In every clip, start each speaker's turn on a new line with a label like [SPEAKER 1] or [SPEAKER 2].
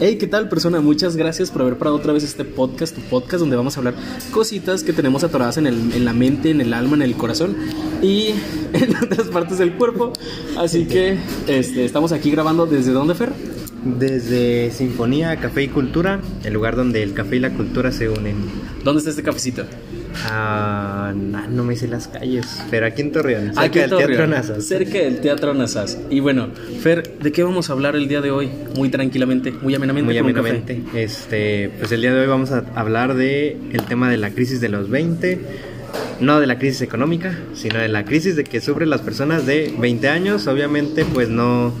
[SPEAKER 1] Hey, ¿qué tal persona? Muchas gracias por haber parado otra vez este podcast, tu podcast donde vamos a hablar cositas que tenemos atoradas en, el, en la mente, en el alma, en el corazón y en otras partes del cuerpo. Así que este, estamos aquí grabando desde dónde, Fer?
[SPEAKER 2] Desde Sinfonía, Café y Cultura, el lugar donde el café y la cultura se unen.
[SPEAKER 1] ¿Dónde está este cafecito?
[SPEAKER 2] Ah, no, no me sé las calles, pero aquí en Torreón, cerca
[SPEAKER 1] Aquí en
[SPEAKER 2] del Teatro
[SPEAKER 1] Torreón,
[SPEAKER 2] Nazas.
[SPEAKER 1] Cerca del Teatro Nazas. Y bueno, Fer, ¿de qué vamos a hablar el día de hoy? Muy tranquilamente, muy amenamente.
[SPEAKER 2] Muy amenamente. Este, pues el día de hoy vamos a hablar de el tema de la crisis de los 20, no de la crisis económica, sino de la crisis de que sufren las personas de 20 años. Obviamente, pues no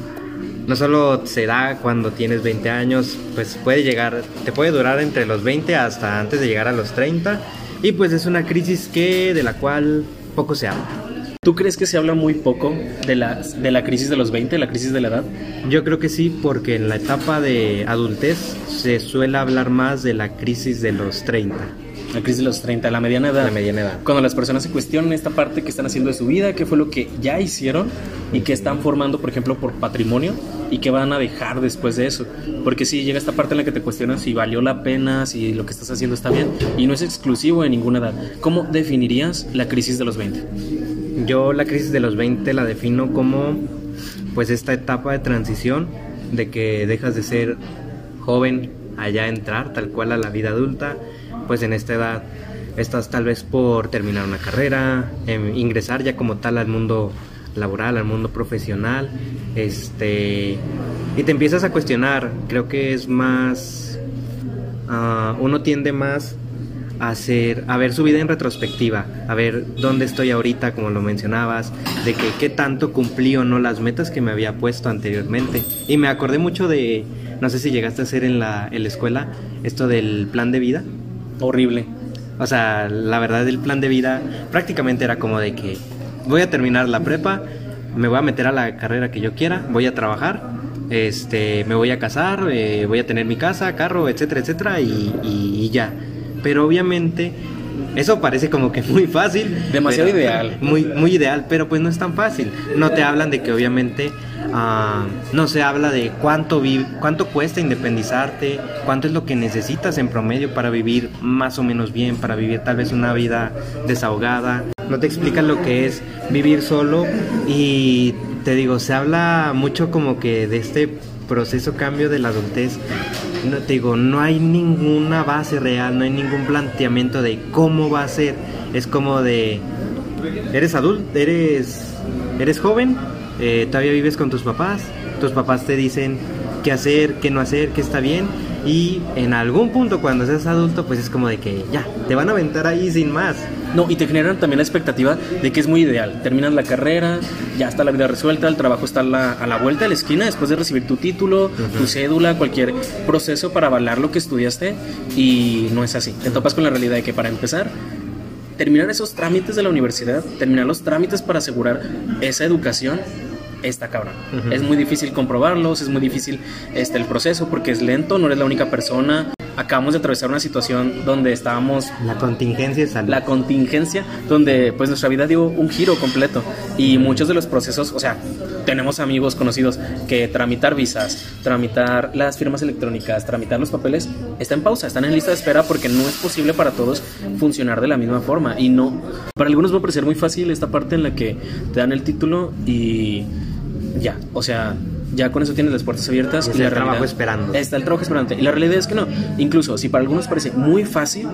[SPEAKER 2] no solo se da cuando tienes 20 años, pues puede llegar, te puede durar entre los 20 hasta antes de llegar a los 30 y pues es una crisis que de la cual poco se habla.
[SPEAKER 1] ¿Tú crees que se habla muy poco de la, de la crisis de los 20, la crisis de la edad?
[SPEAKER 2] Yo creo que sí, porque en la etapa de adultez se suele hablar más de la crisis de los 30.
[SPEAKER 1] La crisis de los 30, la mediana edad.
[SPEAKER 2] La mediana edad.
[SPEAKER 1] Cuando las personas se cuestionan esta parte que están haciendo de su vida, qué fue lo que ya hicieron y que están formando, por ejemplo, por patrimonio y qué van a dejar después de eso. Porque sí, llega esta parte en la que te cuestionas si valió la pena, si lo que estás haciendo está bien y no es exclusivo de ninguna edad. ¿Cómo definirías la crisis de los 20?
[SPEAKER 2] Yo la crisis de los 20 la defino como pues esta etapa de transición de que dejas de ser joven allá entrar tal cual a la vida adulta, pues en esta edad estás tal vez por terminar una carrera, em, ingresar ya como tal al mundo laboral, al mundo profesional, este y te empiezas a cuestionar, creo que es más ah, uno tiende más a hacer, a ver su vida en retrospectiva, a ver dónde estoy ahorita, como lo mencionabas, de que qué tanto cumplí o no las metas que me había puesto anteriormente. Y me acordé mucho de, no sé si llegaste a hacer en la, en la escuela, esto del plan de vida.
[SPEAKER 1] Horrible.
[SPEAKER 2] O sea, la verdad el plan de vida prácticamente era como de que voy a terminar la prepa, me voy a meter a la carrera que yo quiera, voy a trabajar, este, me voy a casar, eh, voy a tener mi casa, carro, etcétera, etcétera, y, y- y ya. Pero obviamente eso parece como que muy fácil.
[SPEAKER 1] Demasiado
[SPEAKER 2] pero-
[SPEAKER 1] ideal.
[SPEAKER 2] Muy, muy ideal, pero pues no es tan fácil. No te hablan de que obviamente ah, no se habla de cuánto, cuánto cuesta independizarte, cuánto es lo que necesitas en promedio para vivir más o menos bien, para vivir tal vez una vida desahogada. No te explican lo que es vivir solo y te digo, se habla mucho como que de este proceso cambio de la adultez. No te digo, no hay ninguna base real, no hay ningún planteamiento de cómo va a ser. Es como de eres adulto, eres, eres joven, eh, todavía vives con tus papás, tus papás te dicen qué hacer, qué no hacer, qué está bien, y en algún punto cuando seas adulto, pues es como de que ya, te van a aventar ahí sin más.
[SPEAKER 1] No, y te generan también la expectativa de que es muy ideal. Terminas la carrera, ya está la vida resuelta, el trabajo está a la, a la vuelta de la esquina después de recibir tu título, tu cédula, cualquier proceso para avalar lo que estudiaste y no es así. Te topas con la realidad de que para empezar, terminar esos trámites de la universidad, terminar los trámites para asegurar esa educación, está cabrón. Es muy difícil comprobarlos, es muy difícil este, el proceso porque es lento, no eres la única persona. Acabamos de atravesar una situación donde estábamos
[SPEAKER 2] La contingencia salud.
[SPEAKER 1] la contingencia donde pues nuestra vida dio un giro completo y muchos de los procesos, o sea, tenemos amigos conocidos que tramitar visas, tramitar las firmas electrónicas, tramitar los papeles, está en pausa, están en lista de espera porque no es posible para todos funcionar de la misma forma y no, para algunos va a parecer muy fácil esta parte en la que te dan el título y ya, o sea, ya con eso tienes las puertas abiertas.
[SPEAKER 2] Y está
[SPEAKER 1] la
[SPEAKER 2] el trabajo esperando.
[SPEAKER 1] Está el trabajo esperante. Y la realidad es que no. Incluso si para algunos parece muy fácil,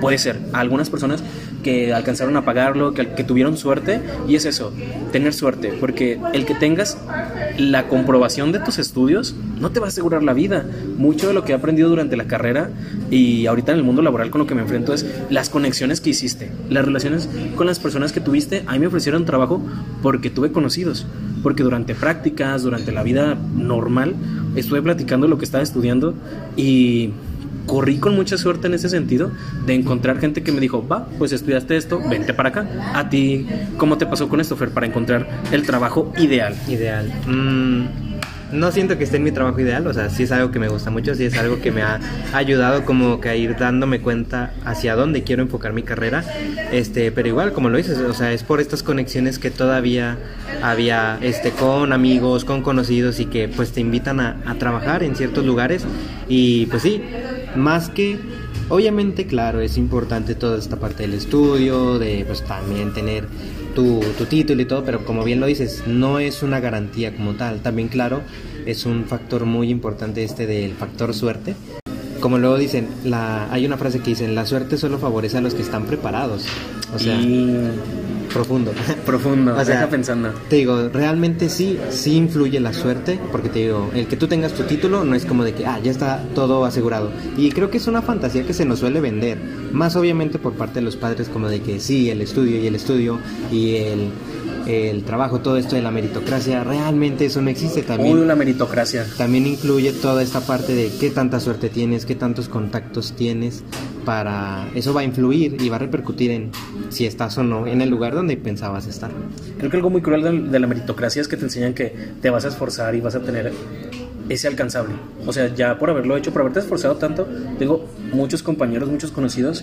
[SPEAKER 1] puede ser. A algunas personas que alcanzaron a pagarlo, que, que tuvieron suerte, y es eso, tener suerte. Porque el que tengas la comprobación de tus estudios no te va a asegurar la vida. Mucho de lo que he aprendido durante la carrera y ahorita en el mundo laboral con lo que me enfrento es las conexiones que hiciste, las relaciones con las personas que tuviste. A mí me ofrecieron trabajo porque tuve conocidos, porque durante prácticas, durante la vida normal, estuve platicando lo que estaba estudiando y corrí con mucha suerte en ese sentido de encontrar gente que me dijo, va, pues estudiaste esto, vente para acá. A ti, ¿cómo te pasó con esto, Fer, para encontrar el trabajo ideal?
[SPEAKER 2] Ideal. Mm, no siento que esté en mi trabajo ideal, o sea, sí es algo que me gusta mucho, sí es algo que me ha ayudado como que a ir dándome cuenta hacia dónde quiero enfocar mi carrera, este, pero igual, como lo dices, o sea, es por estas conexiones que todavía había, este, con amigos, con conocidos y que pues te invitan a, a trabajar en ciertos lugares y pues sí, más que Obviamente, claro, es importante toda esta parte del estudio, de pues también tener tu, tu, título y todo, pero como bien lo dices, no es una garantía como tal. También, claro, es un factor muy importante este del factor suerte. Como luego dicen, la, hay una frase que dicen, la suerte solo favorece a los que están preparados. O sea, profundo.
[SPEAKER 1] Profundo,
[SPEAKER 2] o sea,
[SPEAKER 1] pensando.
[SPEAKER 2] Te digo, realmente sí, sí influye la suerte, porque te digo, el que tú tengas tu título no es como de que, ah, ya está todo asegurado. Y creo que es una fantasía que se nos suele vender, más obviamente por parte de los padres como de que sí, el estudio y el estudio y el el trabajo, todo esto de la meritocracia, realmente eso no existe también.
[SPEAKER 1] Uy, la meritocracia.
[SPEAKER 2] También incluye toda esta parte de qué tanta suerte tienes, qué tantos contactos tienes para eso va a influir y va a repercutir en si estás o no en el lugar donde pensabas estar.
[SPEAKER 1] Creo que algo muy cruel de la meritocracia es que te enseñan que te vas a esforzar y vas a tener ese alcanzable. O sea, ya por haberlo hecho, por haberte esforzado tanto, tengo muchos compañeros, muchos conocidos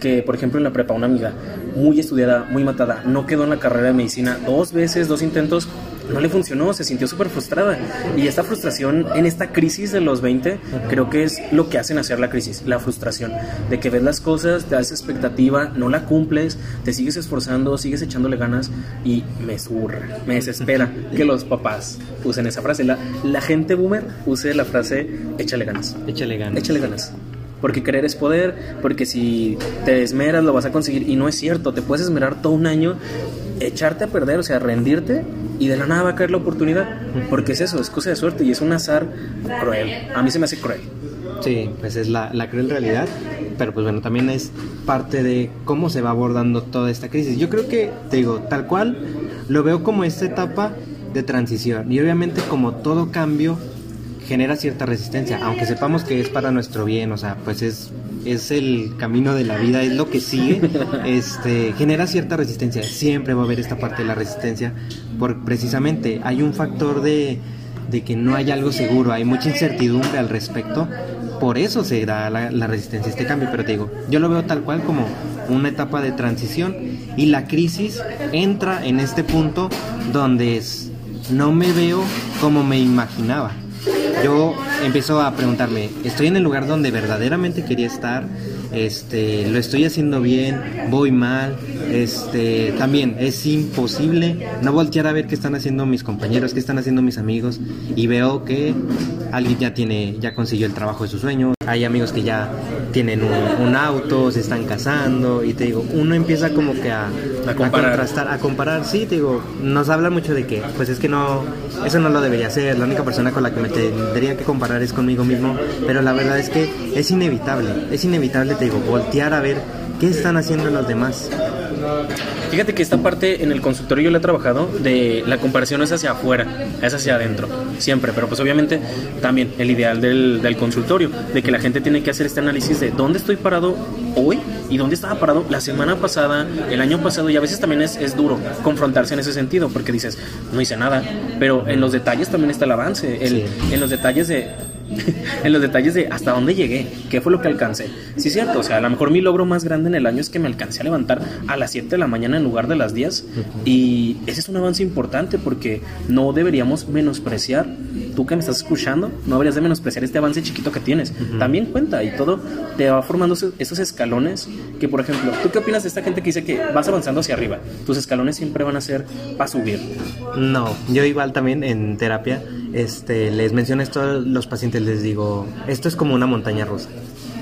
[SPEAKER 1] que, por ejemplo, en la prepa, una amiga muy estudiada, muy matada, no quedó en la carrera de medicina dos veces, dos intentos, no le funcionó, se sintió súper frustrada. Y esta frustración en esta crisis de los 20, creo que es lo que hacen hacer la crisis, la frustración. De que ves las cosas, te das expectativa, no la cumples, te sigues esforzando, sigues echándole ganas y me surra, me desespera que los papás usen esa frase. La, la gente boomer use la frase échale ganas.
[SPEAKER 2] Échale ganas.
[SPEAKER 1] Échale ganas. Porque querer es poder, porque si te esmeras lo vas a conseguir. Y no es cierto, te puedes esmerar todo un año, echarte a perder, o sea, rendirte y de la nada va a caer la oportunidad. Porque es eso, es cosa de suerte y es un azar cruel. A mí se me hace cruel.
[SPEAKER 2] Sí, pues es la, la cruel realidad. Pero pues bueno, también es parte de cómo se va abordando toda esta crisis. Yo creo que, te digo, tal cual, lo veo como esta etapa de transición. Y obviamente como todo cambio genera cierta resistencia, aunque sepamos que es para nuestro bien, o sea, pues es, es el camino de la vida, es lo que sigue, este, genera cierta resistencia, siempre va a haber esta parte de la resistencia, porque precisamente hay un factor de, de que no hay algo seguro, hay mucha incertidumbre al respecto, por eso se da la, la resistencia a este cambio, pero te digo, yo lo veo tal cual como una etapa de transición y la crisis entra en este punto donde es, no me veo como me imaginaba yo empiezo a preguntarme, ¿estoy en el lugar donde verdaderamente quería estar? Este, lo estoy haciendo bien, voy mal, este, también es imposible no voltear a ver qué están haciendo mis compañeros, qué están haciendo mis amigos y veo que alguien ya tiene, ya consiguió el trabajo de sus sueños, hay amigos que ya tienen un, auto, se están casando y te digo, uno empieza como que a,
[SPEAKER 1] a, comparar.
[SPEAKER 2] a contrastar, a comparar, sí, te digo, nos habla mucho de que, pues es que no, eso no lo debería ser, la única persona con la que me tendría que comparar es conmigo mismo, pero la verdad es que es inevitable, es inevitable, te digo, voltear a ver qué están haciendo los demás.
[SPEAKER 1] Fíjate que esta parte en el consultorio yo la he trabajado de la comparación es hacia afuera, es hacia adentro, siempre, pero pues obviamente también el ideal del, del consultorio, de que la gente tiene que hacer este análisis de dónde estoy parado hoy y dónde estaba parado la semana pasada, el año pasado, y a veces también es, es duro confrontarse en ese sentido, porque dices, no hice nada, pero en los detalles también está el avance, el, en los detalles de en los detalles de hasta dónde llegué, qué fue lo que alcancé. Sí, es cierto, o sea, a lo mejor mi logro más grande en el año es que me alcancé a levantar a las 7 de la mañana en lugar de las 10. Y ese es un avance importante porque no deberíamos menospreciar, tú que me estás escuchando, no deberías de menospreciar este avance chiquito que tienes. También cuenta y todo te va formando esos escalones que, por ejemplo, ¿tú qué opinas de esta gente que dice que vas avanzando hacia arriba? Tus escalones siempre van a ser para subir.
[SPEAKER 2] No, yo igual también en terapia este, les menciono esto a los pacientes, les digo, esto es como una montaña rusa.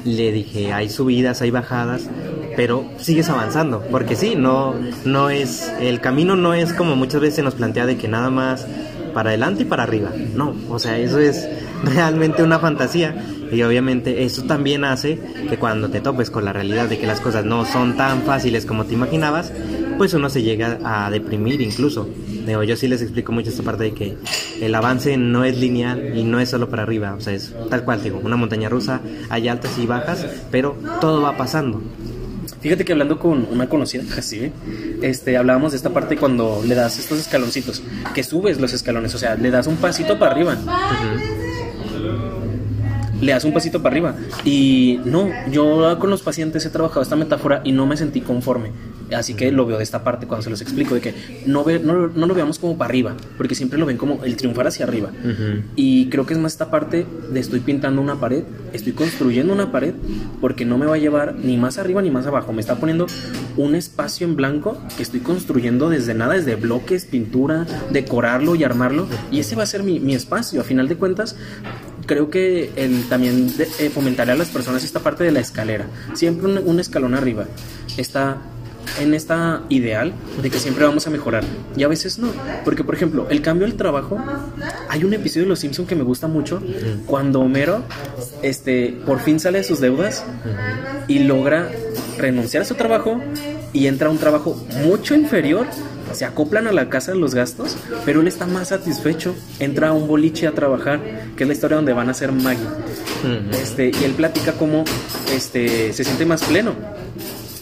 [SPEAKER 2] Le dije, hay subidas, hay bajadas, pero sigues avanzando, porque sí, no, no es, el camino no es como muchas veces nos plantea de que nada más para adelante y para arriba, no, o sea, eso es realmente una fantasía y obviamente eso también hace que cuando te topes con la realidad de que las cosas no son tan fáciles como te imaginabas, pues uno se llega a deprimir incluso. Digo, yo sí les explico mucho esta parte de que el avance no es lineal y no es solo para arriba, o sea, es tal cual, digo, una montaña rusa, hay altas y bajas, pero todo va pasando.
[SPEAKER 1] Fíjate que hablando con una conocida, así, este, hablábamos de esta parte cuando le das estos escaloncitos, que subes los escalones, o sea, le das un pasito para arriba. Le das un pasito para arriba. Y no, yo con los pacientes he trabajado esta metáfora y no me sentí conforme. Así que lo veo de esta parte cuando se los explico, de que no, ve, no, no lo veamos como para arriba, porque siempre lo ven como el triunfar hacia arriba. Y creo que es más esta parte de estoy pintando una pared, estoy construyendo una pared, porque no me va a llevar ni más arriba ni más abajo. Me está poniendo un espacio en blanco que estoy construyendo desde nada, desde bloques, pintura, decorarlo y armarlo. Y ese va a ser mi, mi espacio. A final de cuentas, creo que el, también de, eh, fomentaré a las personas esta parte de la escalera. Siempre un, un escalón arriba. Está en esta ideal de que siempre vamos a mejorar. Y a veces no. Porque, por ejemplo, el cambio del trabajo. Hay un episodio de Los Simpson que me gusta mucho. Cuando Homero este, por fin sale de sus deudas y logra renunciar a su trabajo y entra a un trabajo mucho inferior. Se acoplan a la casa los gastos, pero él está más satisfecho. Entra a un boliche a trabajar, que es la historia donde van a ser Maggie. Este, y él platica cómo este, se siente más pleno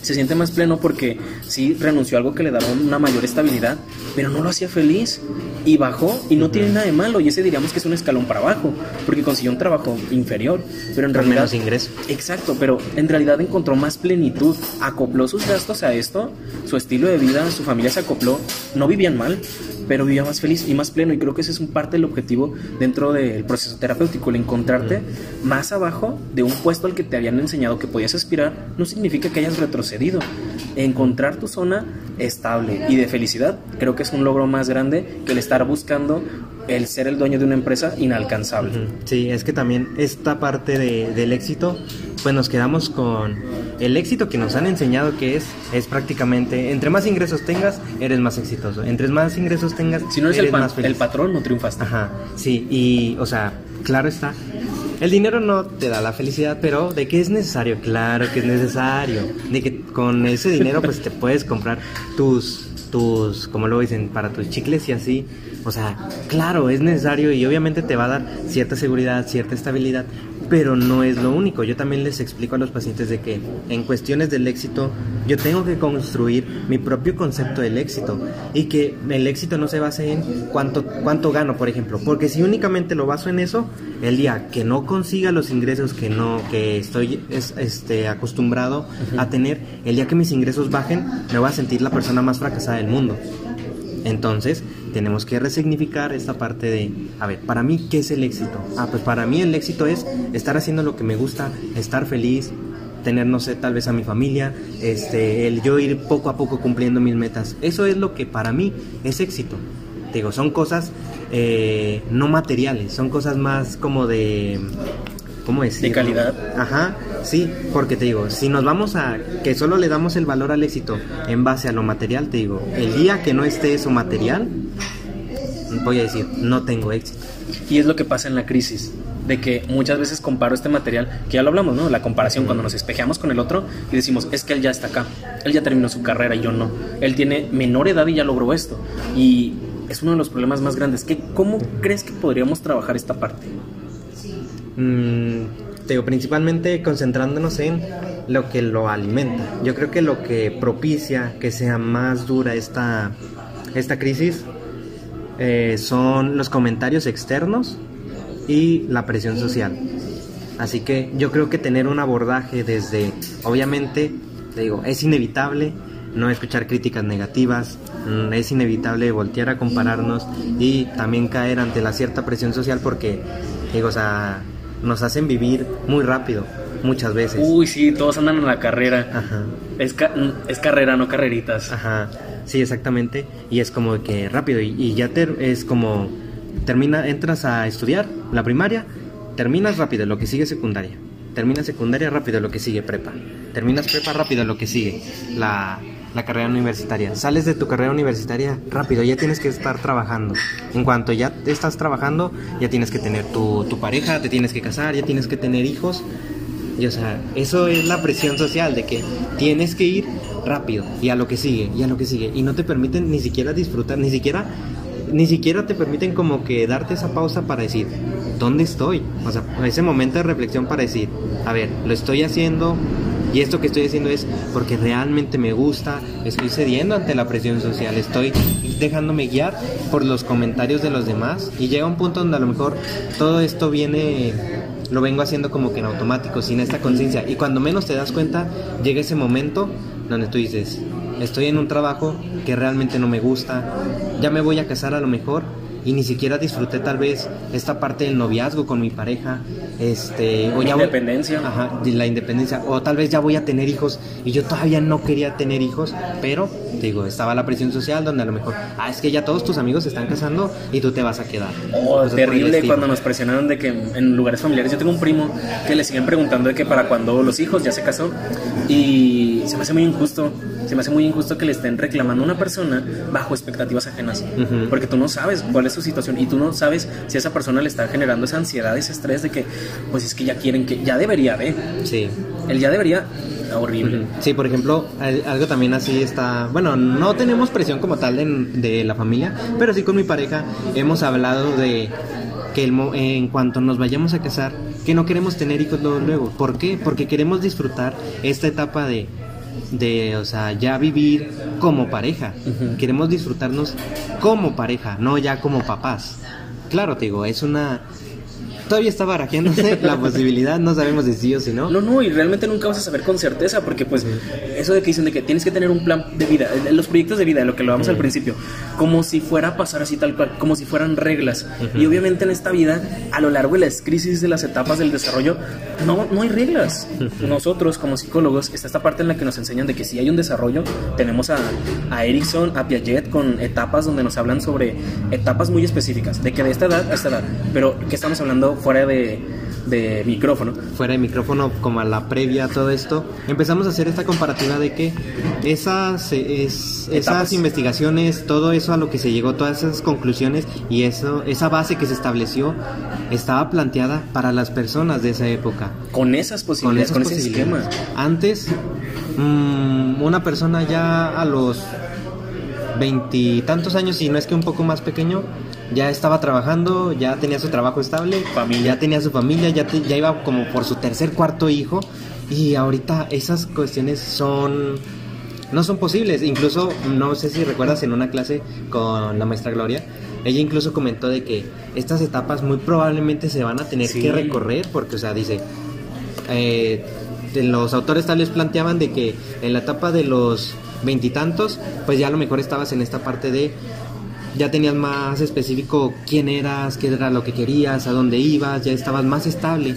[SPEAKER 1] se siente más pleno porque sí renunció a algo que le daba una mayor estabilidad, pero no lo hacía feliz y bajó y no tiene nada de malo y ese diríamos que es un escalón para abajo porque consiguió un trabajo inferior, pero en
[SPEAKER 2] Con
[SPEAKER 1] realidad
[SPEAKER 2] menos ingreso.
[SPEAKER 1] Exacto, pero en realidad encontró más plenitud, acopló sus gastos a esto, su estilo de vida, su familia se acopló, no vivían mal, pero vivía más feliz y más pleno y creo que ese es un parte del objetivo dentro del proceso terapéutico, el encontrarte más abajo de un puesto al que te habían enseñado que podías aspirar, no significa que hayas retrocedido. Encontrar tu zona estable y de felicidad creo que es un logro más grande que el estar buscando el ser el dueño de una empresa inalcanzable.
[SPEAKER 2] Sí, es que también esta parte de- del éxito, pues nos quedamos con el éxito que nos han enseñado que es, es prácticamente, entre más ingresos tengas, eres más exitoso. Entre más ingresos tengas,
[SPEAKER 1] Si no eres el,
[SPEAKER 2] más feliz.
[SPEAKER 1] el patrón, no triunfaste.
[SPEAKER 2] Ajá, sí, y, o sea, claro está. El dinero no te da la felicidad, pero de que es necesario, claro que es necesario. De que con ese dinero, pues te puedes comprar tus, tus, como lo dicen, para tus chicles y así. O sea, claro, es necesario y obviamente te va a dar cierta seguridad, cierta estabilidad, pero no es lo único. Yo también les explico a los pacientes de que en cuestiones del éxito, yo tengo que construir mi propio concepto del éxito y que el éxito no se base en cuánto, cuánto gano, por ejemplo, porque si únicamente lo baso en eso, el día que no consiga los ingresos que no que estoy es- este, acostumbrado a tener, el día que mis ingresos bajen, me voy a sentir la persona más fracasada del mundo. Entonces, tenemos que resignificar esta parte de, a ver, para mí, ¿qué es el éxito? Ah, pues para mí el éxito es estar haciendo lo que me gusta, estar feliz, tener, no sé, tal vez a mi familia, este, el yo ir poco a poco cumpliendo mis metas. Eso es lo que para mí es éxito. Te digo, son cosas eh, no materiales, son cosas más como de... ¿Cómo decirlo?
[SPEAKER 1] De calidad.
[SPEAKER 2] Ajá, sí, porque te digo, si nos vamos a que solo le damos el valor al éxito en base a lo material, te digo, el día que no esté eso material, voy a decir, no tengo éxito.
[SPEAKER 1] Y es lo que pasa en la crisis, de que muchas veces comparo este material, que ya lo hablamos, ¿no? La comparación cuando nos espejeamos con el otro y decimos, es que él ya está acá, él ya terminó su carrera y yo no. Él tiene menor edad y ya logró esto. Y es uno de los problemas más grandes. ¿Qué, ¿Cómo crees que podríamos trabajar esta parte?
[SPEAKER 2] Mm, te digo, principalmente concentrándonos en lo que lo alimenta. Yo creo que lo que propicia que sea más dura esta, esta crisis eh, son los comentarios externos y la presión social. Así que yo creo que tener un abordaje desde, obviamente, te digo, es inevitable no escuchar críticas negativas, mm, es inevitable voltear a compararnos y también caer ante la cierta presión social porque, digo, o sea, nos hacen vivir muy rápido, muchas veces.
[SPEAKER 1] Uy, sí, todos andan en la carrera.
[SPEAKER 2] Ajá.
[SPEAKER 1] Es, ca- es carrera, no carreritas.
[SPEAKER 2] Ajá, sí, exactamente. Y es como que rápido. Y, y ya te, es como, termina, entras a estudiar la primaria, terminas rápido, lo que sigue secundaria. Terminas secundaria rápido, lo que sigue prepa. Terminas prepa rápido, lo que sigue la, la carrera universitaria. Sales de tu carrera universitaria rápido, ya tienes que estar trabajando. En cuanto ya estás trabajando, ya tienes que tener tu, tu pareja, te tienes que casar, ya tienes que tener hijos. Y o sea, eso es la presión social de que tienes que ir rápido y a lo que sigue, y a lo que sigue. Y no te permiten ni siquiera disfrutar, ni siquiera, ni siquiera te permiten como que darte esa pausa para decir, ¿dónde estoy? O sea, ese momento de reflexión para decir, a ver, lo estoy haciendo Y esto que estoy haciendo es porque realmente me gusta, estoy cediendo ante la presión social, estoy dejándome guiar por los comentarios de los demás y llega un punto donde a lo mejor todo esto viene lo vengo haciendo como que en automático, sin esta conciencia. Y cuando menos te das cuenta, llega ese momento donde tú dices, estoy en un trabajo que realmente no me gusta, ya me voy a casar a lo mejor y ni siquiera disfruté tal vez esta parte del noviazgo con mi pareja, este,
[SPEAKER 1] o ya independencia,
[SPEAKER 2] ajá, la independencia, o tal vez ya voy a tener hijos y yo todavía no quería tener hijos, pero digo, estaba la presión social donde a lo mejor, ah, es que ya todos tus amigos se están casando y tú te vas a quedar.
[SPEAKER 1] Oh, terrible cuando nos presionaron de que en lugares familiares, yo tengo un primo que le siguen preguntando de que para cuando los hijos ya se casó y se me hace muy injusto, se me hace muy injusto que le estén reclamando a una persona bajo expectativas ajenas, porque tú no sabes cuál es su situación y tú no sabes si esa persona le está generando esa ansiedad, ese estrés de que, pues es que ya quieren que, ya debería de.
[SPEAKER 2] Sí.
[SPEAKER 1] Él ya debería, horrible.
[SPEAKER 2] Sí, por ejemplo, algo también así está, bueno, no tenemos presión como tal de, la familia, pero sí con mi pareja hemos hablado de que el, en cuanto nos vayamos a casar, que no queremos tener hijos luego, luego. ¿Por qué? Porque queremos disfrutar esta etapa de de, o sea, ya vivir como pareja. Queremos disfrutarnos como pareja, no ya como papás. Claro, te digo, es una todavía está barajeándose la posibilidad, no sabemos si sí o si no.
[SPEAKER 1] No, no, y realmente nunca vas a saber con certeza, porque pues eso de que dicen de que tienes que tener un plan de vida, los proyectos de vida, lo que lo vamos al principio, como si fuera a pasar así tal cual, como si fueran reglas. Y obviamente en esta vida, a lo largo de las crisis, de las etapas del desarrollo, no, no hay reglas. Nosotros como psicólogos, está esta parte en la que nos enseñan de que si hay un desarrollo, tenemos a, a Erickson, a Piaget, con etapas donde nos hablan sobre etapas muy específicas, de que de esta edad a esta edad, pero que estamos hablando fuera de, micrófono.
[SPEAKER 2] Fuera de micrófono, como a la previa a todo esto, empezamos a hacer esta comparativa de que esas, es, esas investigaciones, todo eso a lo que se llegó, todas esas conclusiones y eso, esa base que se estableció estaba planteada para las personas de esa época.
[SPEAKER 1] Con esas posibilidades, con, ese esquema.
[SPEAKER 2] Antes, mm, una persona ya a los veintitantos años, y no es que un poco más pequeño, ya estaba trabajando, ya tenía su trabajo estable, familia. ya tenía su familia, ya, ya iba como por su tercer, cuarto hijo. Y ahorita esas cuestiones son no son posibles. Incluso, no sé si recuerdas en una clase con la maestra Gloria, ella incluso comentó de que estas etapas muy probablemente se van a tener que recorrer, porque, o sea, dice, eh, los autores tal vez planteaban de que en la etapa de los veintitantos, pues ya a lo mejor estabas en esta parte de ya tenías más específico quién eras, qué era lo que querías, a dónde ibas, ya estabas más estable.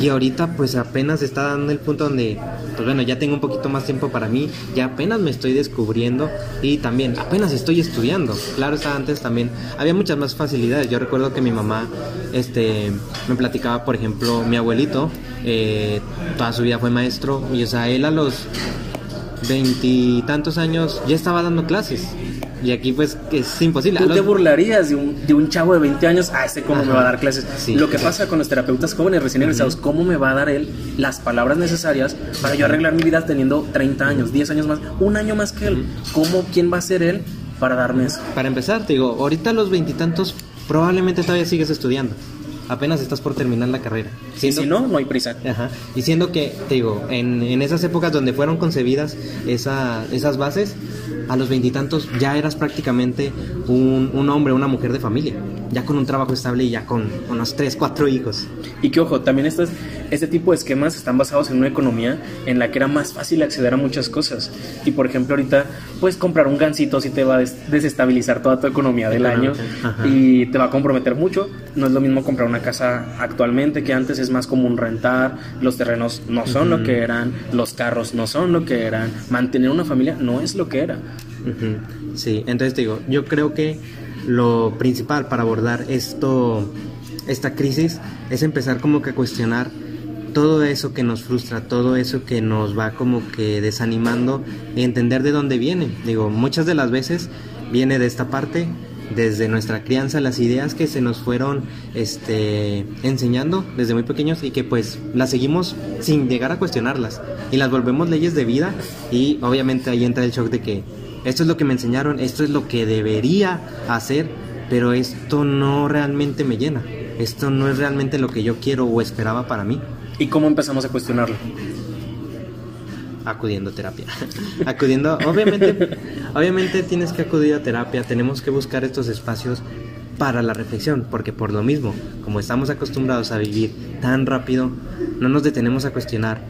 [SPEAKER 2] Y ahorita pues apenas está dando el punto donde, pues bueno, ya tengo un poquito más tiempo para mí, ya apenas me estoy descubriendo y también apenas estoy estudiando. Claro, está antes también, había muchas más facilidades. Yo recuerdo que mi mamá este, me platicaba, por ejemplo, mi abuelito, eh, toda su vida fue maestro y o sea, él a los veintitantos años ya estaba dando clases. Y aquí pues es imposible.
[SPEAKER 1] Tú te burlarías de un, de un chavo de 20 años, ah, este cómo me va a dar clases. Lo que pasa con los terapeutas jóvenes recién egresados, cómo me va a dar él las palabras necesarias para yo arreglar mi vida teniendo 30 años, 10 años más, un año más que él. ¿Cómo, quién va a ser él para darme eso?
[SPEAKER 2] Para empezar, te digo, ahorita a los veintitantos probablemente todavía sigues estudiando apenas estás por terminar la carrera.
[SPEAKER 1] Si no, no hay prisa.
[SPEAKER 2] Ajá. Diciendo que, te digo, en, en esas épocas donde fueron concebidas esa, esas bases, a los veintitantos ya eras prácticamente un, un, hombre, una mujer de familia, ya con un trabajo estable y ya con unos tres, cuatro hijos.
[SPEAKER 1] Y que ojo, también estos, este tipo de esquemas están basados en una economía en la que era más fácil acceder a muchas cosas. Y por ejemplo, ahorita puedes comprar un gancito si te va a desestabilizar toda tu economía del año y te va a comprometer mucho. No es lo mismo comprar una casa actualmente que antes es más común rentar, los terrenos no son lo que eran, los carros no son lo que eran, mantener una familia no es lo que era.
[SPEAKER 2] Sí, entonces digo, yo creo que lo principal para abordar esto, esta crisis, es empezar como que a cuestionar todo eso que nos frustra, todo eso que nos va como que desanimando y entender de dónde viene. Digo, muchas de las veces viene de esta parte, desde nuestra crianza, las ideas que se nos fueron este, enseñando desde muy pequeños y que pues las seguimos sin llegar a cuestionarlas y las volvemos leyes de vida y obviamente ahí entra el shock de que esto es lo que me enseñaron, esto es lo que debería hacer, pero esto no realmente me llena, esto no es realmente lo que yo quiero o esperaba para mí.
[SPEAKER 1] ¿Y cómo empezamos a cuestionarlo?
[SPEAKER 2] Acudiendo a terapia. acudiendo, obviamente, obviamente tienes que acudir a terapia, tenemos que buscar estos espacios para la reflexión, porque por lo mismo, como estamos acostumbrados a vivir tan rápido, no nos detenemos a cuestionar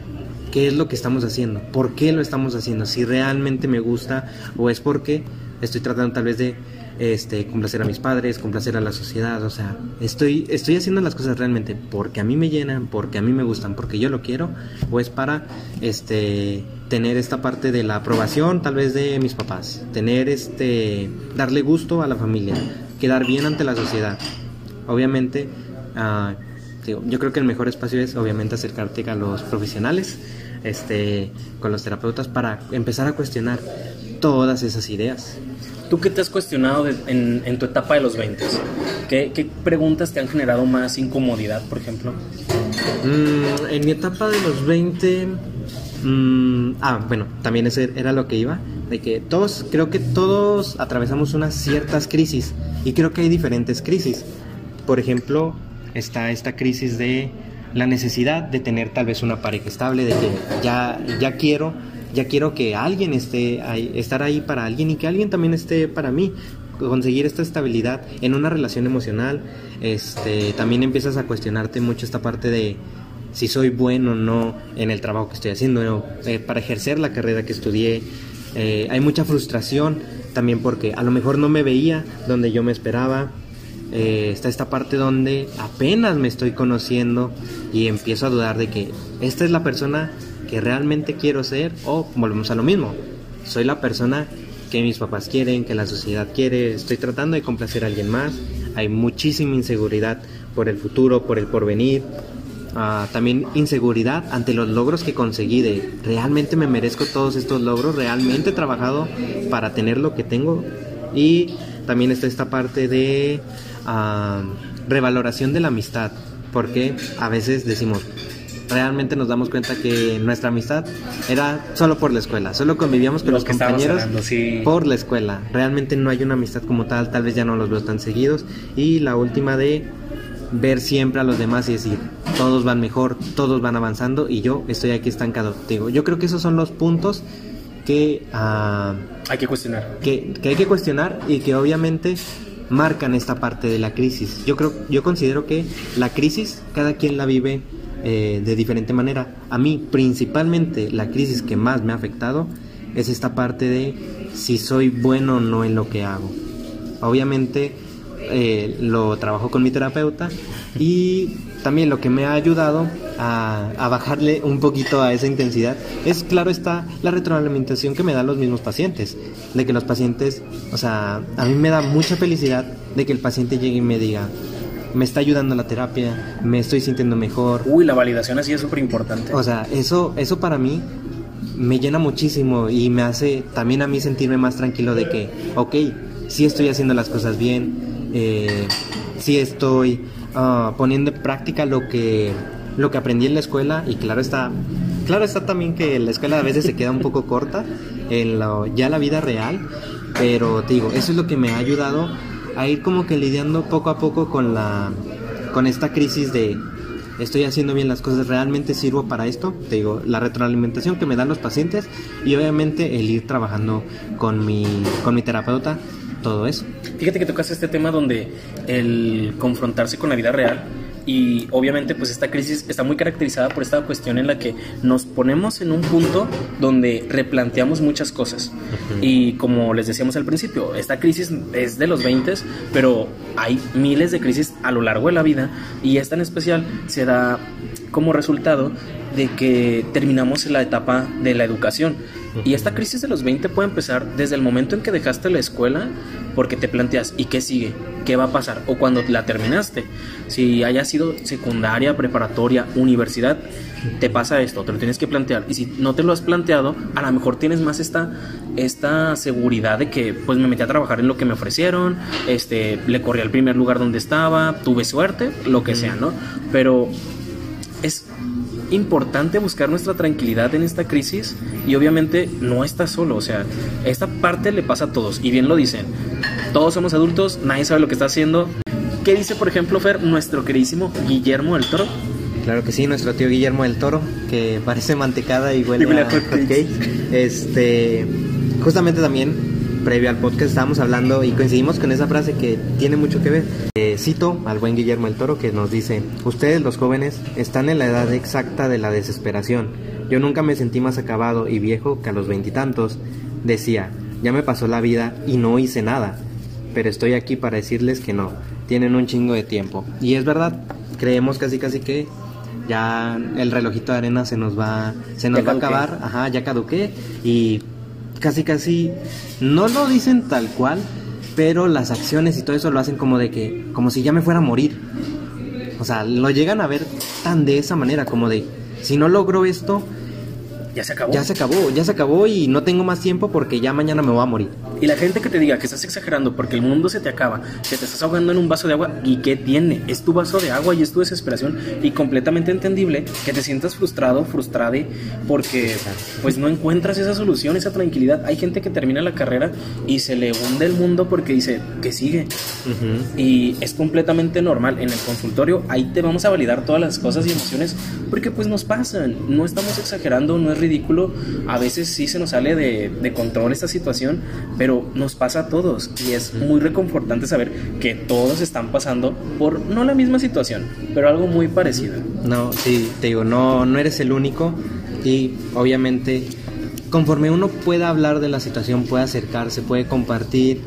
[SPEAKER 2] qué es lo que estamos haciendo, por qué lo estamos haciendo, si realmente me gusta o es porque estoy tratando tal vez de este, complacer a mis padres, complacer a la sociedad, o sea, estoy, estoy haciendo las cosas realmente porque a mí me llenan, porque a mí me gustan, porque yo lo quiero, o es para este, tener esta parte de la aprobación tal vez de mis papás, tener este, darle gusto a la familia, quedar bien ante la sociedad. Obviamente, uh, yo creo que el mejor espacio es obviamente acercarte a los profesionales, este, con los terapeutas para empezar a cuestionar todas esas ideas.
[SPEAKER 1] ¿Tú qué te has cuestionado en, tu etapa de los 20? ¿Qué, preguntas te han generado más incomodidad, por ejemplo?
[SPEAKER 2] Mm, en mi etapa de los 20... Mm, ah, bueno, también ese era lo que iba. De que todos, creo que todos atravesamos unas ciertas crisis. Y creo que hay diferentes crisis. Por ejemplo, está esta crisis de la necesidad de tener tal vez una pareja estable, de que ya, ya quiero ya quiero que alguien esté ahí, estar ahí para alguien y que alguien también esté para mí conseguir esta estabilidad en una relación emocional. Este también empiezas a cuestionarte mucho esta parte de si soy bueno o no en el trabajo que estoy haciendo eh, para ejercer la carrera que estudié. Eh, hay mucha frustración también porque a lo mejor no me veía donde yo me esperaba. Eh, está esta parte donde apenas me estoy conociendo y empiezo a dudar de que esta es la persona que realmente quiero ser o volvemos a lo mismo. Soy la persona que mis papás quieren, que la sociedad quiere, estoy tratando de complacer a alguien más. Hay muchísima inseguridad por el futuro, por el porvenir. Ah, también inseguridad ante los logros que conseguí de realmente me merezco todos estos logros, realmente he trabajado para tener lo que tengo y también está esta parte de ah, revaloración de la amistad, porque a veces decimos, realmente nos damos cuenta que nuestra amistad era solo por la escuela, solo convivíamos con los, compañeros por la escuela. Realmente no hay una amistad como tal, tal vez ya no los veo tan seguidos. Y la última de ver siempre a los demás y decir, todos van mejor, todos van avanzando y yo estoy aquí estancado. Digo, yo creo que esos son los puntos que...
[SPEAKER 1] Ah, hay que cuestionar.
[SPEAKER 2] Que, que hay que cuestionar y que obviamente marcan esta parte de la crisis. Yo creo, yo considero que la crisis cada quien la vive eh, de diferente manera. A mí principalmente la crisis que más me ha afectado es esta parte de si soy bueno o no en lo que hago. Obviamente eh, lo trabajo con mi terapeuta y también lo que me ha ayudado a, a, bajarle un poquito a esa intensidad es, claro, está la retroalimentación que me dan los mismos pacientes. De que los pacientes, o sea, a mí me da mucha felicidad de que el paciente llegue y me diga, me está ayudando la terapia, me estoy sintiendo mejor.
[SPEAKER 1] Uy, la validación así es súper importante.
[SPEAKER 2] O sea, eso, eso para mí me llena muchísimo y me hace también a mí sentirme más tranquilo de que, ok, sí estoy haciendo las cosas bien, eh, sí estoy ah, poniendo en práctica lo que, lo que aprendí en la escuela y claro está, claro está también que la escuela a veces se queda un poco corta en ya la vida real, pero te digo, eso es lo que me ha ayudado a ir como que lidiando poco a poco con la con esta crisis de estoy haciendo bien las cosas, realmente sirvo para esto, te digo, la retroalimentación que me dan los pacientes y obviamente el ir trabajando con mi con mi terapeuta, todo eso.
[SPEAKER 1] Fíjate que tocas este tema donde el confrontarse con la vida real y obviamente pues esta crisis está muy caracterizada por esta cuestión en la que nos ponemos en un punto donde replanteamos muchas cosas. Y como les decíamos al principio esta crisis es de los 20 pero hay miles de crisis a lo largo de la vida y esta en especial se da como resultado de que terminamos la etapa de la educación y esta crisis de los 20 puede empezar desde el momento en que dejaste la escuela porque te planteas, ¿y qué sigue? ¿Qué va a pasar? O cuando la terminaste. Si haya sido secundaria, preparatoria, universidad, te pasa esto, te lo tienes que plantear. Y si no te lo has planteado, a lo mejor tienes más esta, esta seguridad de que pues me metí a trabajar en lo que me ofrecieron, este, le corrí al primer lugar donde estaba, tuve suerte, lo que sea, ¿no? Pero es importante buscar nuestra tranquilidad en esta crisis y obviamente no estás solo, o sea, esta parte le pasa a todos y bien lo dicen, todos somos adultos, nadie sabe lo que está haciendo. ¿Qué dice, por ejemplo, Fer, nuestro queridísimo Guillermo del Toro?
[SPEAKER 2] Claro que sí, nuestro tío Guillermo del Toro, que parece mantecada y huele,
[SPEAKER 1] Y huele a
[SPEAKER 2] a
[SPEAKER 1] hot.
[SPEAKER 2] Este, justamente también, previo al podcast, estábamos hablando y coincidimos con esa frase que tiene mucho que ver. Eh, cito al buen Guillermo del Toro que nos dice, ustedes los jóvenes están en la edad exacta de la desesperación. Yo nunca me sentí más acabado y viejo que a los veintitantos. Decía, ya me pasó la vida y no hice nada. Pero estoy aquí para decirles que no, tienen un chingo de tiempo. Y es verdad, creemos casi casi que ya el relojito de arena se nos va se nos
[SPEAKER 1] Ya
[SPEAKER 2] va a acabar, ajá, ya caduqué y casi casi no lo dicen tal cual, pero las acciones y todo eso lo hacen como de que como si ya me fuera a morir. O sea, lo llegan a ver tan de esa manera como de si no logro esto,
[SPEAKER 1] Ya se acabó.
[SPEAKER 2] ya se acabó, ya se acabó y no tengo más tiempo porque ya mañana me voy a morir.
[SPEAKER 1] Y la gente que te diga que estás exagerando porque el mundo se te acaba, que te estás ahogando en un vaso de agua, ¿y qué tiene? Es tu vaso de agua y es tu desesperación y completamente entendible que te sientas frustrado, frustrade, porque pues no encuentras esa solución, esa tranquilidad. Hay gente que termina la carrera y se le hunde el mundo porque dice que sigue. Y es completamente normal. En el consultorio ahí te vamos a validar todas las cosas y emociones porque pues nos pasan. No estamos exagerando, no es ridículo. A veces sí se nos sale de, de control esta situación, pero nos pasa a todos. Y es muy reconfortante saber que todos están pasando por no la misma situación, pero algo muy parecido.
[SPEAKER 2] No, sí, te digo, no, no eres el único y obviamente conforme uno pueda hablar de la situación, puede acercarse, puede compartir,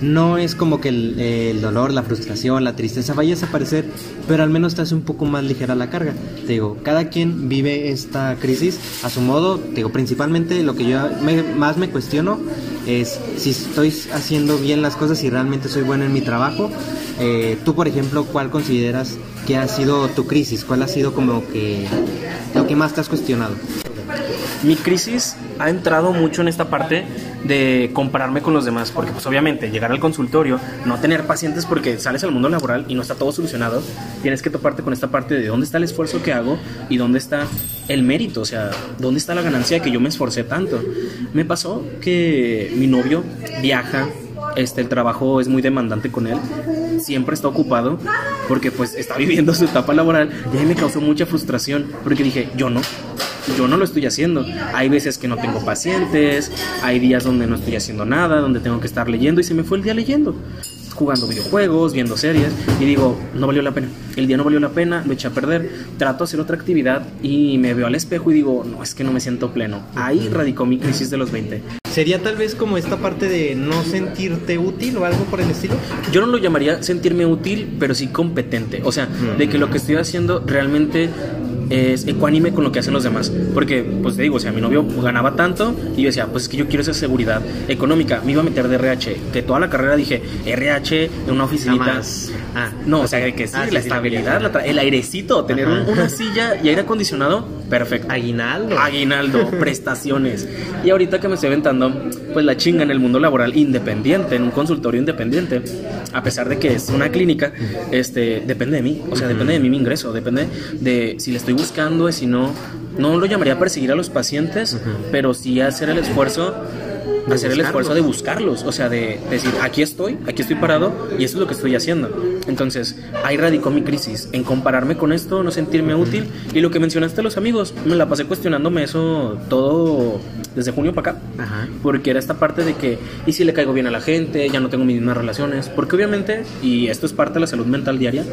[SPEAKER 2] no es como que el, dolor, la frustración, la tristeza vaya a desaparecer, pero al menos te hace un poco más ligera la carga. Te digo, cada quien vive esta crisis a su modo, te digo, principalmente lo que yo más me cuestiono es si estoy haciendo bien las cosas, si realmente soy bueno en mi trabajo. Eh, tú, por ejemplo, ¿cuál consideras que ha sido tu crisis? ¿Cuál ha sido como que lo que más te has cuestionado?
[SPEAKER 1] Mi crisis ha entrado mucho en esta parte de compararme con los demás, porque pues obviamente llegar al consultorio, no tener pacientes porque sales al mundo laboral y no está todo solucionado, tienes que toparte con esta parte de dónde está el esfuerzo que hago y dónde está el mérito, o sea, dónde está la ganancia que yo me esforcé tanto. Me pasó que mi novio viaja, este, el trabajo es muy demandante con él, siempre está ocupado porque pues está viviendo su etapa laboral y ahí me causó mucha frustración porque dije, yo no, yo no lo estoy haciendo. Hay veces que no tengo pacientes, hay días donde no estoy haciendo nada, donde tengo que estar leyendo y se me fue el día leyendo. Jugando videojuegos, viendo series y digo, no valió la pena. El día no valió la pena, lo eché a perder. Trato de hacer otra actividad y me veo al espejo y digo, no, es que no me siento pleno. Ahí radicó mi crisis de los 20.
[SPEAKER 2] ¿Sería tal vez como esta parte de no sentirte útil o algo por el estilo?
[SPEAKER 1] Yo no lo llamaría sentirme útil, pero sí competente. O sea, de que lo que estoy haciendo realmente es ecuánime con lo que hacen los demás. Porque, pues te digo, o sea, mi novio ganaba tanto y yo decía, pues es que yo quiero esa seguridad económica. Me iba a meter de RH, que toda la carrera dije, RH en una oficinita.
[SPEAKER 2] Ah,
[SPEAKER 1] No, o sea, de que sí,
[SPEAKER 2] Ah,
[SPEAKER 1] la
[SPEAKER 2] sí,
[SPEAKER 1] estabilidad,
[SPEAKER 2] la
[SPEAKER 1] el airecito, tener un- una silla y aire acondicionado, perfecto.
[SPEAKER 2] Aguinaldo.
[SPEAKER 1] Aguinaldo, prestaciones. Y ahorita que me estoy aventando, pues la chinga en el mundo laboral independiente, en un consultorio independiente, a pesar de que es una clínica, este, depende de mí. O sea, depende de mí mi ingreso, depende de si le estoy buscando, de si no. No lo llamaría perseguir a los pacientes, pero sí hacer el esfuerzo.
[SPEAKER 2] De
[SPEAKER 1] hacer el
[SPEAKER 2] buscarlos.
[SPEAKER 1] esfuerzo de buscarlos, o sea, de decir, aquí estoy, aquí estoy parado y eso es lo que estoy haciendo. Entonces, ahí radicó mi crisis, en compararme con esto, no sentirme útil. Y lo que mencionaste a los amigos, me la pasé cuestionándome eso todo desde junio para acá.
[SPEAKER 2] Ajá.
[SPEAKER 1] Porque era esta parte de que, ¿y si le caigo bien a la gente? Ya no tengo mis mismas relaciones. Porque obviamente, y esto es parte de la salud mental diaria,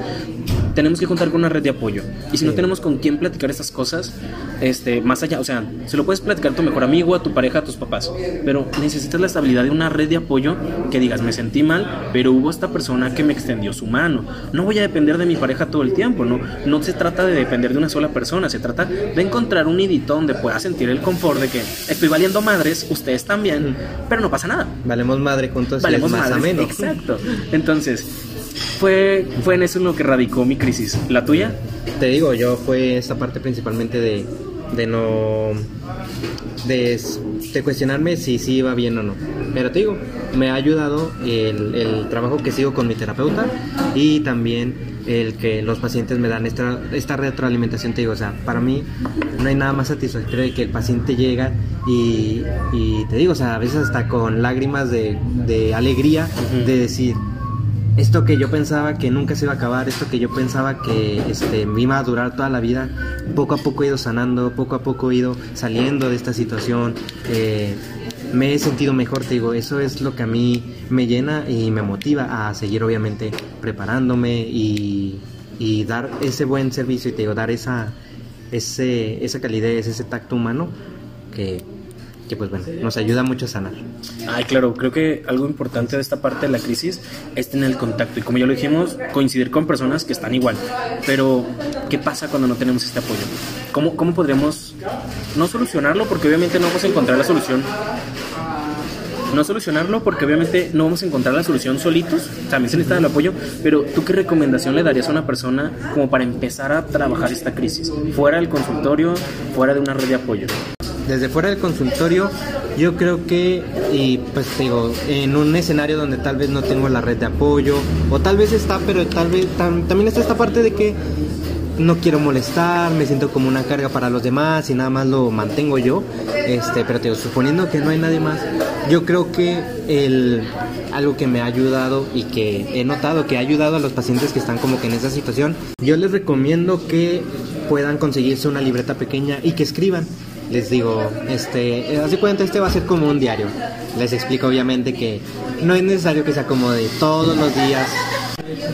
[SPEAKER 1] tenemos que contar con una red de apoyo. Y si no tenemos con quién platicar estas cosas, este, más allá, o sea, se lo puedes platicar a tu mejor amigo, a tu pareja, a tus papás. Pero necesitas la estabilidad de una red de apoyo que digas, me sentí mal, pero hubo esta persona que me extendió su mano. No voy a depender de mi pareja todo el tiempo, ¿no? No se trata de depender de una sola persona, se trata de encontrar un nidito donde pueda sentir el confort de que estoy valiendo madres, ustedes también, pero no pasa nada.
[SPEAKER 2] Valemos madre juntos
[SPEAKER 1] Valemos
[SPEAKER 2] y es más
[SPEAKER 1] madres,
[SPEAKER 2] ameno.
[SPEAKER 1] Exacto. Entonces, fue, fue en eso en lo que radicó mi crisis. ¿La tuya?
[SPEAKER 2] Te digo, yo fue esta parte principalmente de, de no... De, de cuestionarme si sí iba bien o no. Pero te digo, me ha ayudado el, el trabajo que sigo con mi terapeuta y también el que los pacientes me dan esta, esta retroalimentación. Te digo, o sea, para mí no hay nada más satisfactorio de que el paciente llega y, y te digo, o sea, a veces hasta con lágrimas de, de alegría
[SPEAKER 1] Ujú.
[SPEAKER 2] de decir, esto que yo pensaba que nunca se iba a acabar, esto que yo pensaba que este, me iba a durar toda la vida, poco a poco he ido sanando, poco a poco he ido saliendo de esta situación. Eh, me he sentido mejor, te digo, eso es lo que a mí me llena y me motiva a seguir obviamente preparándome y, y dar ese buen servicio y te digo, dar esa, ese, esa calidez, ese tacto humano que, que pues bueno, nos ayuda mucho a sanar.
[SPEAKER 1] Ay, claro, creo que algo importante de esta parte de la crisis es tener el contacto y como ya lo dijimos, coincidir con personas que están igual. Pero, ¿qué pasa cuando no tenemos este apoyo? ¿Cómo, cómo podríamos no solucionarlo? Porque obviamente no vamos a encontrar la solución no solucionarlo porque obviamente no vamos a encontrar la solución solitos, también se necesita el apoyo, pero ¿tú qué recomendación le darías a una persona como para empezar a trabajar esta crisis? Fuera del consultorio, fuera de una red de apoyo
[SPEAKER 2] desde fuera del consultorio, yo creo que, y pues digo, en un escenario donde tal vez no tengo la red de apoyo, o tal vez está, pero tal vez también está esta parte de que no quiero molestar, me siento como una carga para los demás y nada más lo mantengo yo. Este, pero te digo, suponiendo que no hay nadie más, yo creo que el algo que me ha ayudado y que he notado que ha ayudado a los pacientes que están como que en esa situación, yo les recomiendo que puedan conseguirse una libreta pequeña y que escriban les digo, este, así cuenta, este va a ser como un diario. Les explico obviamente que no es necesario que se acomode todos los días.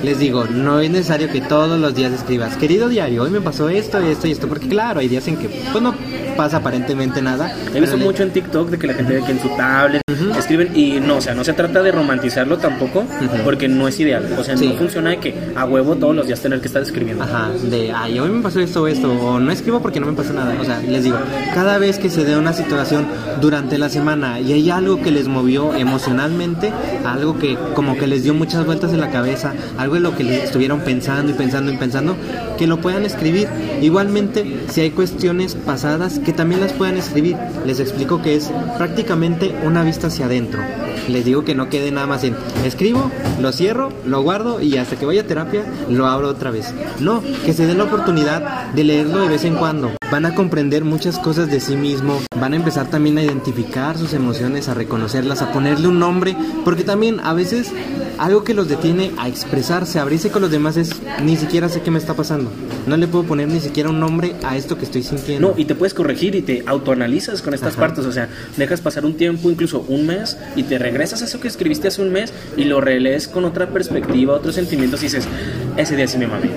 [SPEAKER 2] Les digo, no es necesario que todos los días escribas, querido diario, hoy me pasó esto, esto y esto, porque claro, hay días en que pues no pasa aparentemente nada.
[SPEAKER 1] He visto mucho en TikTok de que la gente ve que en su tablet escriben y no, o sea, no se trata de romantizarlo tampoco, porque no es ideal. O sea, no funciona de que a huevo todos los días tener que estar escribiendo.
[SPEAKER 2] Ajá, de, ay, hoy me pasó esto o esto, o no escribo porque no me pasó nada. O sea, les digo, cada vez que se dé una situación durante la semana y hay algo que les movió emocionalmente, algo que como que les dio muchas vueltas en la cabeza, algo en lo que les estuvieron pensando y pensando y pensando, que lo puedan escribir. Igualmente, si hay cuestiones pasadas, que también las puedan escribir. Les explico que es prácticamente una vista hacia adentro. Les digo que no quede nada más en escribo, lo cierro, lo guardo y hasta que vaya a terapia lo abro otra vez. No, que se den la oportunidad de leerlo de vez en cuando. Van a comprender muchas cosas de sí mismo, van a empezar también a identificar sus emociones, a reconocerlas, a ponerle un nombre, porque también a veces algo que los detiene a expresarse, a abrirse con los demás es ni siquiera sé qué me está pasando. No le puedo poner ni siquiera un nombre a esto que estoy sintiendo.
[SPEAKER 1] No, y te puedes corregir y te autoanalizas con estas partes, o sea, dejas pasar un tiempo, incluso un mes, y te regresas a eso que escribiste hace un mes y lo relees con otra perspectiva, otros sentimientos y dices, ese día sí me mami.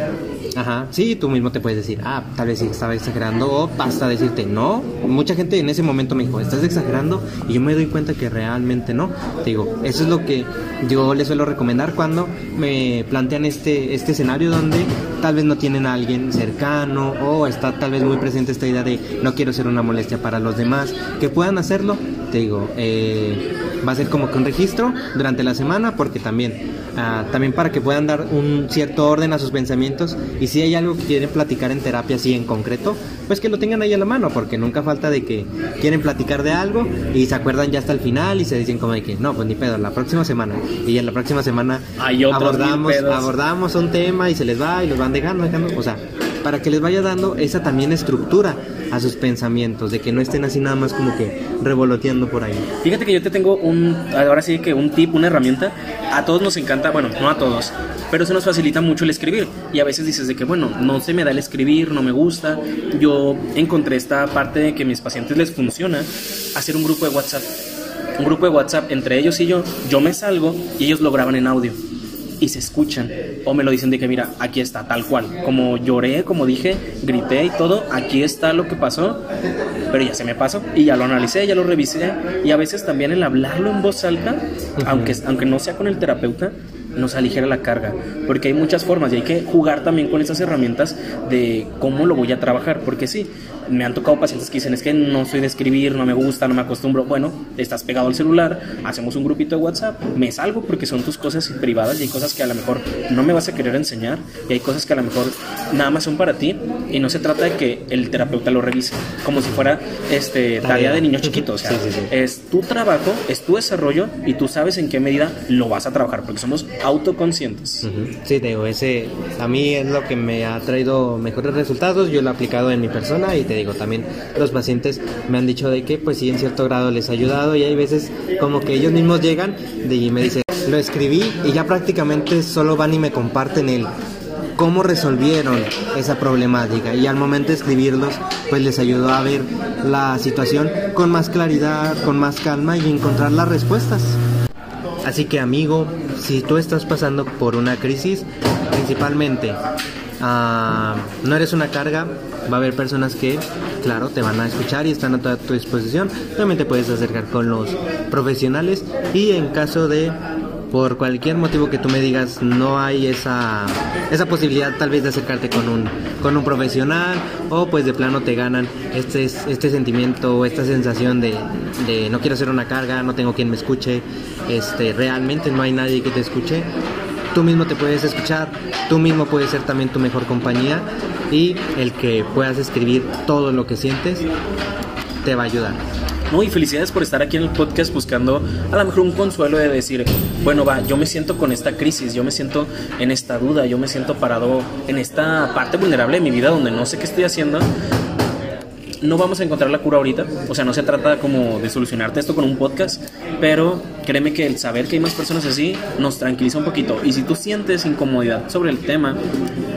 [SPEAKER 2] Ajá, sí, tú mismo te puedes decir, ah, tal vez sí estaba exagerando, o basta decirte, no. Mucha gente en ese momento me dijo, estás exagerando, y yo me doy cuenta que realmente no. Te digo, eso es lo que yo les suelo recomendar cuando me plantean este, este escenario donde tal vez no tienen a alguien cercano, o está tal vez muy presente esta idea de no quiero ser una molestia para los demás, que puedan hacerlo. Te digo, eh, va a ser como que un registro durante la semana, porque también Ah, también para que puedan dar un cierto orden a sus pensamientos y si hay algo que quieren platicar en terapia así en concreto, pues que lo tengan ahí a la mano, porque nunca falta de que quieren platicar de algo y se acuerdan ya hasta el final y se dicen como de que no, pues ni pedo, la próxima semana y en la próxima semana abordamos, abordamos un tema y se les va y los van dejando, dejando, o sea, para que les vaya dando esa también estructura a sus pensamientos, de que no estén así nada más como que revoloteando por ahí.
[SPEAKER 1] Fíjate que yo te tengo un, ahora sí que un tip, una herramienta, a todos nos encanta, bueno, no a todos, pero se nos facilita mucho el escribir. Y a veces dices de que, bueno, no se me da el escribir, no me gusta, yo encontré esta parte de que a mis pacientes les funciona hacer un grupo de WhatsApp. Un grupo de WhatsApp entre ellos y yo, yo me salgo y ellos lo graban en audio y se escuchan. O me lo dicen de que, mira, aquí está, tal cual. Como lloré, como dije, grité y todo, aquí está lo que pasó, pero ya se me pasó y ya lo analicé, ya lo revisé. Y a veces también el hablarlo en voz alta, aunque, aunque no sea con el terapeuta, nos aligera la carga, porque hay muchas formas y hay que jugar también con esas herramientas de cómo lo voy a trabajar, porque sí, me han tocado pacientes que dicen es que no soy de escribir, no me gusta, no me acostumbro. Bueno, estás pegado al celular, hacemos un grupito de WhatsApp, me salgo porque son tus cosas privadas y hay cosas que a lo mejor no me vas a querer enseñar y hay cosas que a lo mejor nada más son para ti y no se trata de que el terapeuta lo revise como si fuera este tarea de niño chiquito, o sea, es tu trabajo, es tu desarrollo y tú sabes en qué medida lo vas a trabajar porque somos autoconscientes.
[SPEAKER 2] Sí, digo, ese a mí es lo que me ha traído mejores resultados, yo lo he aplicado en mi persona y te digo, también los pacientes me han dicho de que pues sí en cierto grado les ha ayudado y hay veces como que ellos mismos llegan y me dicen, lo escribí y ya prácticamente solo van y me comparten el cómo resolvieron esa problemática y al momento de escribirlos pues les ayudó a ver la situación con más claridad, con más calma y encontrar las respuestas. Así que amigo, si tú estás pasando por una crisis, principalmente ah, no eres una carga, va a haber personas que, claro, te van a escuchar y están a toda tu disposición. También te puedes acercar con los profesionales y en caso de por cualquier motivo que tú me digas no hay esa, esa posibilidad tal vez de acercarte con un, con un profesional o pues de plano te ganan este, este sentimiento o esta sensación de, de, no quiero ser una carga, no tengo quien me escuche, este, realmente no hay nadie que te escuche. Tú mismo te puedes escuchar, tú mismo puedes ser también tu mejor compañía y el que puedas escribir todo lo que sientes te va a ayudar.
[SPEAKER 1] No, y felicidades por estar aquí en el podcast buscando a lo mejor un consuelo de decir, bueno, va, yo me siento con esta crisis, yo me siento en esta duda, yo me siento parado en esta parte vulnerable de mi vida donde no sé qué estoy haciendo no vamos a encontrar la cura ahorita, o sea, no se trata como de solucionarte esto con un podcast, pero créeme que el saber que hay más personas así nos tranquiliza un poquito. Y si tú sientes incomodidad sobre el tema,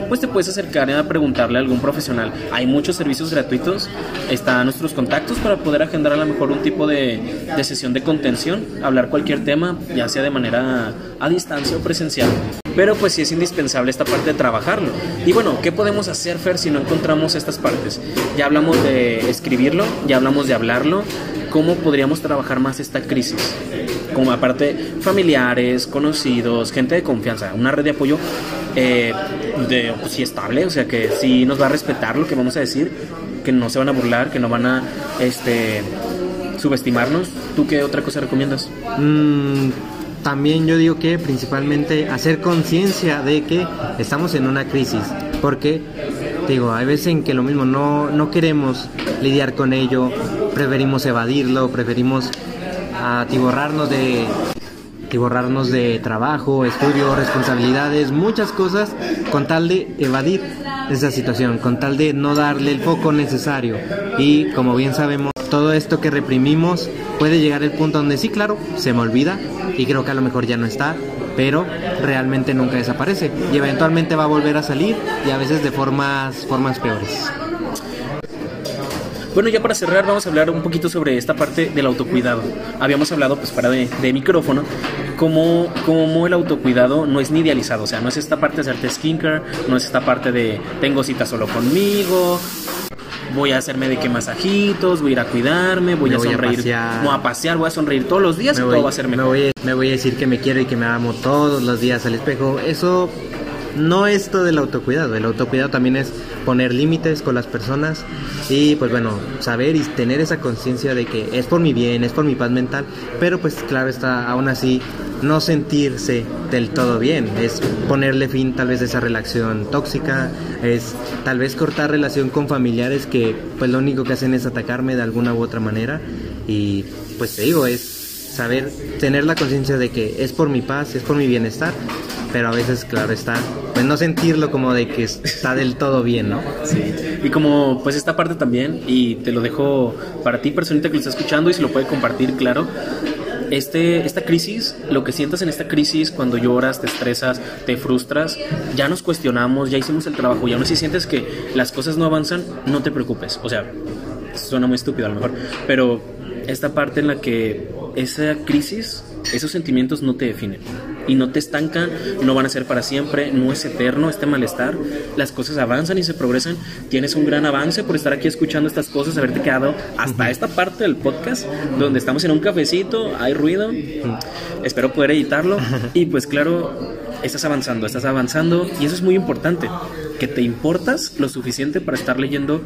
[SPEAKER 1] pues te puedes acercar a preguntarle a algún profesional. Hay muchos servicios gratuitos, están nuestros contactos para poder agendar a lo mejor un tipo de, de sesión de contención, hablar cualquier tema, ya sea de manera a distancia o presencial pero pues sí es indispensable esta parte de trabajarlo. Y bueno, ¿qué podemos hacer, Fer, si no encontramos estas partes? Ya hablamos de escribirlo, ya hablamos de hablarlo, ¿cómo podríamos trabajar más esta crisis? Como aparte familiares, conocidos, gente de confianza, una red de apoyo eh, de, pues, sí estable, o sea que sí nos va a respetar lo que vamos a decir, que no se van a burlar, que no van a este subestimarnos. ¿Tú qué otra cosa recomiendas?
[SPEAKER 2] Mm, también yo digo que principalmente hacer conciencia de que estamos en una crisis, porque digo, hay veces en que lo mismo no, no queremos lidiar con ello, preferimos evadirlo, preferimos atiborrarnos de atiborrarnos de trabajo, estudio, responsabilidades, muchas cosas con tal de evadir esa situación, con tal de no darle el foco necesario. Y como bien sabemos, todo esto que reprimimos puede llegar el punto donde sí, claro, se me olvida y creo que a lo mejor ya no está, pero realmente nunca desaparece y eventualmente va a volver a salir y a veces de formas, formas peores.
[SPEAKER 1] Bueno, ya para cerrar vamos a hablar un poquito sobre esta parte del autocuidado. Habíamos hablado pues para de, de micrófono cómo, cómo, el autocuidado no es ni idealizado, o sea, no es esta parte de hacerte skincare, no es esta parte de tengo cita solo conmigo, voy a hacerme de que masajitos, voy a ir a cuidarme, voy a sonreír, voy a pasear, voy a sonreír todos los días y todo va a ser mejor.
[SPEAKER 2] Me voy, me voy a decir que me quiero y que me amo todos los días al espejo. Eso no es todo el autocuidado. El autocuidado también es poner límites con las personas y pues bueno, saber y tener esa conciencia de que es por mi bien, es por mi paz mental, pero pues claro está, aún así no sentirse del todo bien, es ponerle fin tal vez a esa relación tóxica, es tal vez cortar relación con familiares que pues lo único que hacen es atacarme de alguna u otra manera y pues te digo, es saber tener la conciencia de que es por mi paz, es por mi bienestar pero a veces, claro está, pues no sentirlo como de que está del todo bien, ¿no?
[SPEAKER 1] Sí. Y como pues esta parte también, y te lo dejo para ti, personita que lo está escuchando y se lo puede compartir, claro. Este, esta crisis, lo que sientas en esta crisis cuando lloras, te estresas, te frustras, ya nos cuestionamos, ya hicimos el trabajo, ya no si sientes que las cosas no avanzan, no te preocupes. O sea, suena muy estúpido a lo mejor, pero esta parte en la que esa crisis, esos sentimientos no te definen y no te estancan, no van a ser para siempre, no es eterno este malestar, las cosas avanzan y se progresan, tienes un gran avance por estar aquí escuchando estas cosas, haberte quedado hasta esta parte del podcast donde estamos en un cafecito, hay ruido, espero poder editarlo. Y pues claro, estás avanzando, estás avanzando y eso es muy importante, que te importas lo suficiente para estar leyendo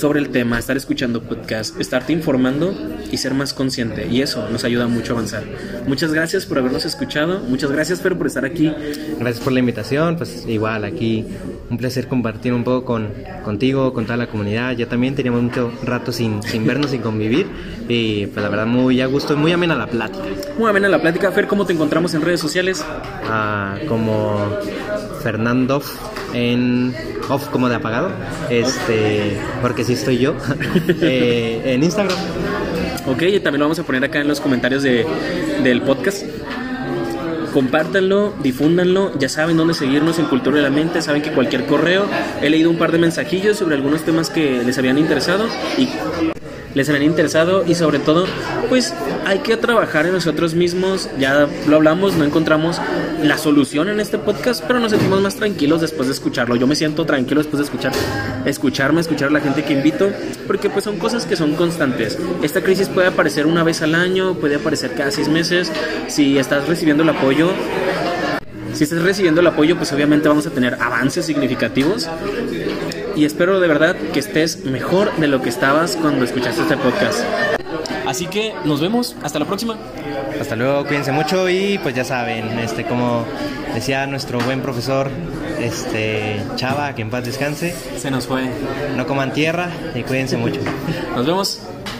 [SPEAKER 1] sobre el tema, estar escuchando podcast, estarte informando y ser más consciente. Y eso nos ayuda mucho a avanzar. Muchas gracias por habernos escuchado. Muchas gracias, Fer, por estar aquí.
[SPEAKER 2] Gracias por la invitación. Pues igual, aquí un placer compartir un poco con, contigo, con toda la comunidad. Ya también teníamos mucho rato sin, sin vernos, sin convivir. Y pues la verdad, muy a gusto, muy amena la plática.
[SPEAKER 1] Muy amena la plática. Fer, ¿cómo te encontramos en redes sociales?
[SPEAKER 2] Ah, como Fernando en off como de apagado, este, porque sí estoy yo, eh, en Instagram.
[SPEAKER 1] Ok, y también lo vamos a poner acá en los comentarios de, del podcast. compártanlo, difúndanlo, ya saben dónde seguirnos en Cultura de la Mente, saben que cualquier correo, he leído un par de mensajillos sobre algunos temas que les habían interesado y les habían interesado y sobre todo pues hay que trabajar en nosotros mismos ya lo hablamos no encontramos la solución en este podcast pero nos sentimos más tranquilos después de escucharlo yo me siento tranquilo después de escuchar escucharme escuchar a la gente que invito porque pues son cosas que son constantes esta crisis puede aparecer una vez al año puede aparecer cada seis meses si estás recibiendo el apoyo si estás recibiendo el apoyo, pues obviamente vamos a tener avances significativos. Y espero de verdad que estés mejor de lo que estabas cuando escuchaste este podcast. Así que nos vemos, hasta la próxima.
[SPEAKER 2] Hasta luego, cuídense mucho y pues ya saben, este como decía nuestro buen profesor este Chava, que en paz descanse.
[SPEAKER 1] Se nos fue.
[SPEAKER 2] No coman tierra y cuídense mucho.
[SPEAKER 1] Nos vemos.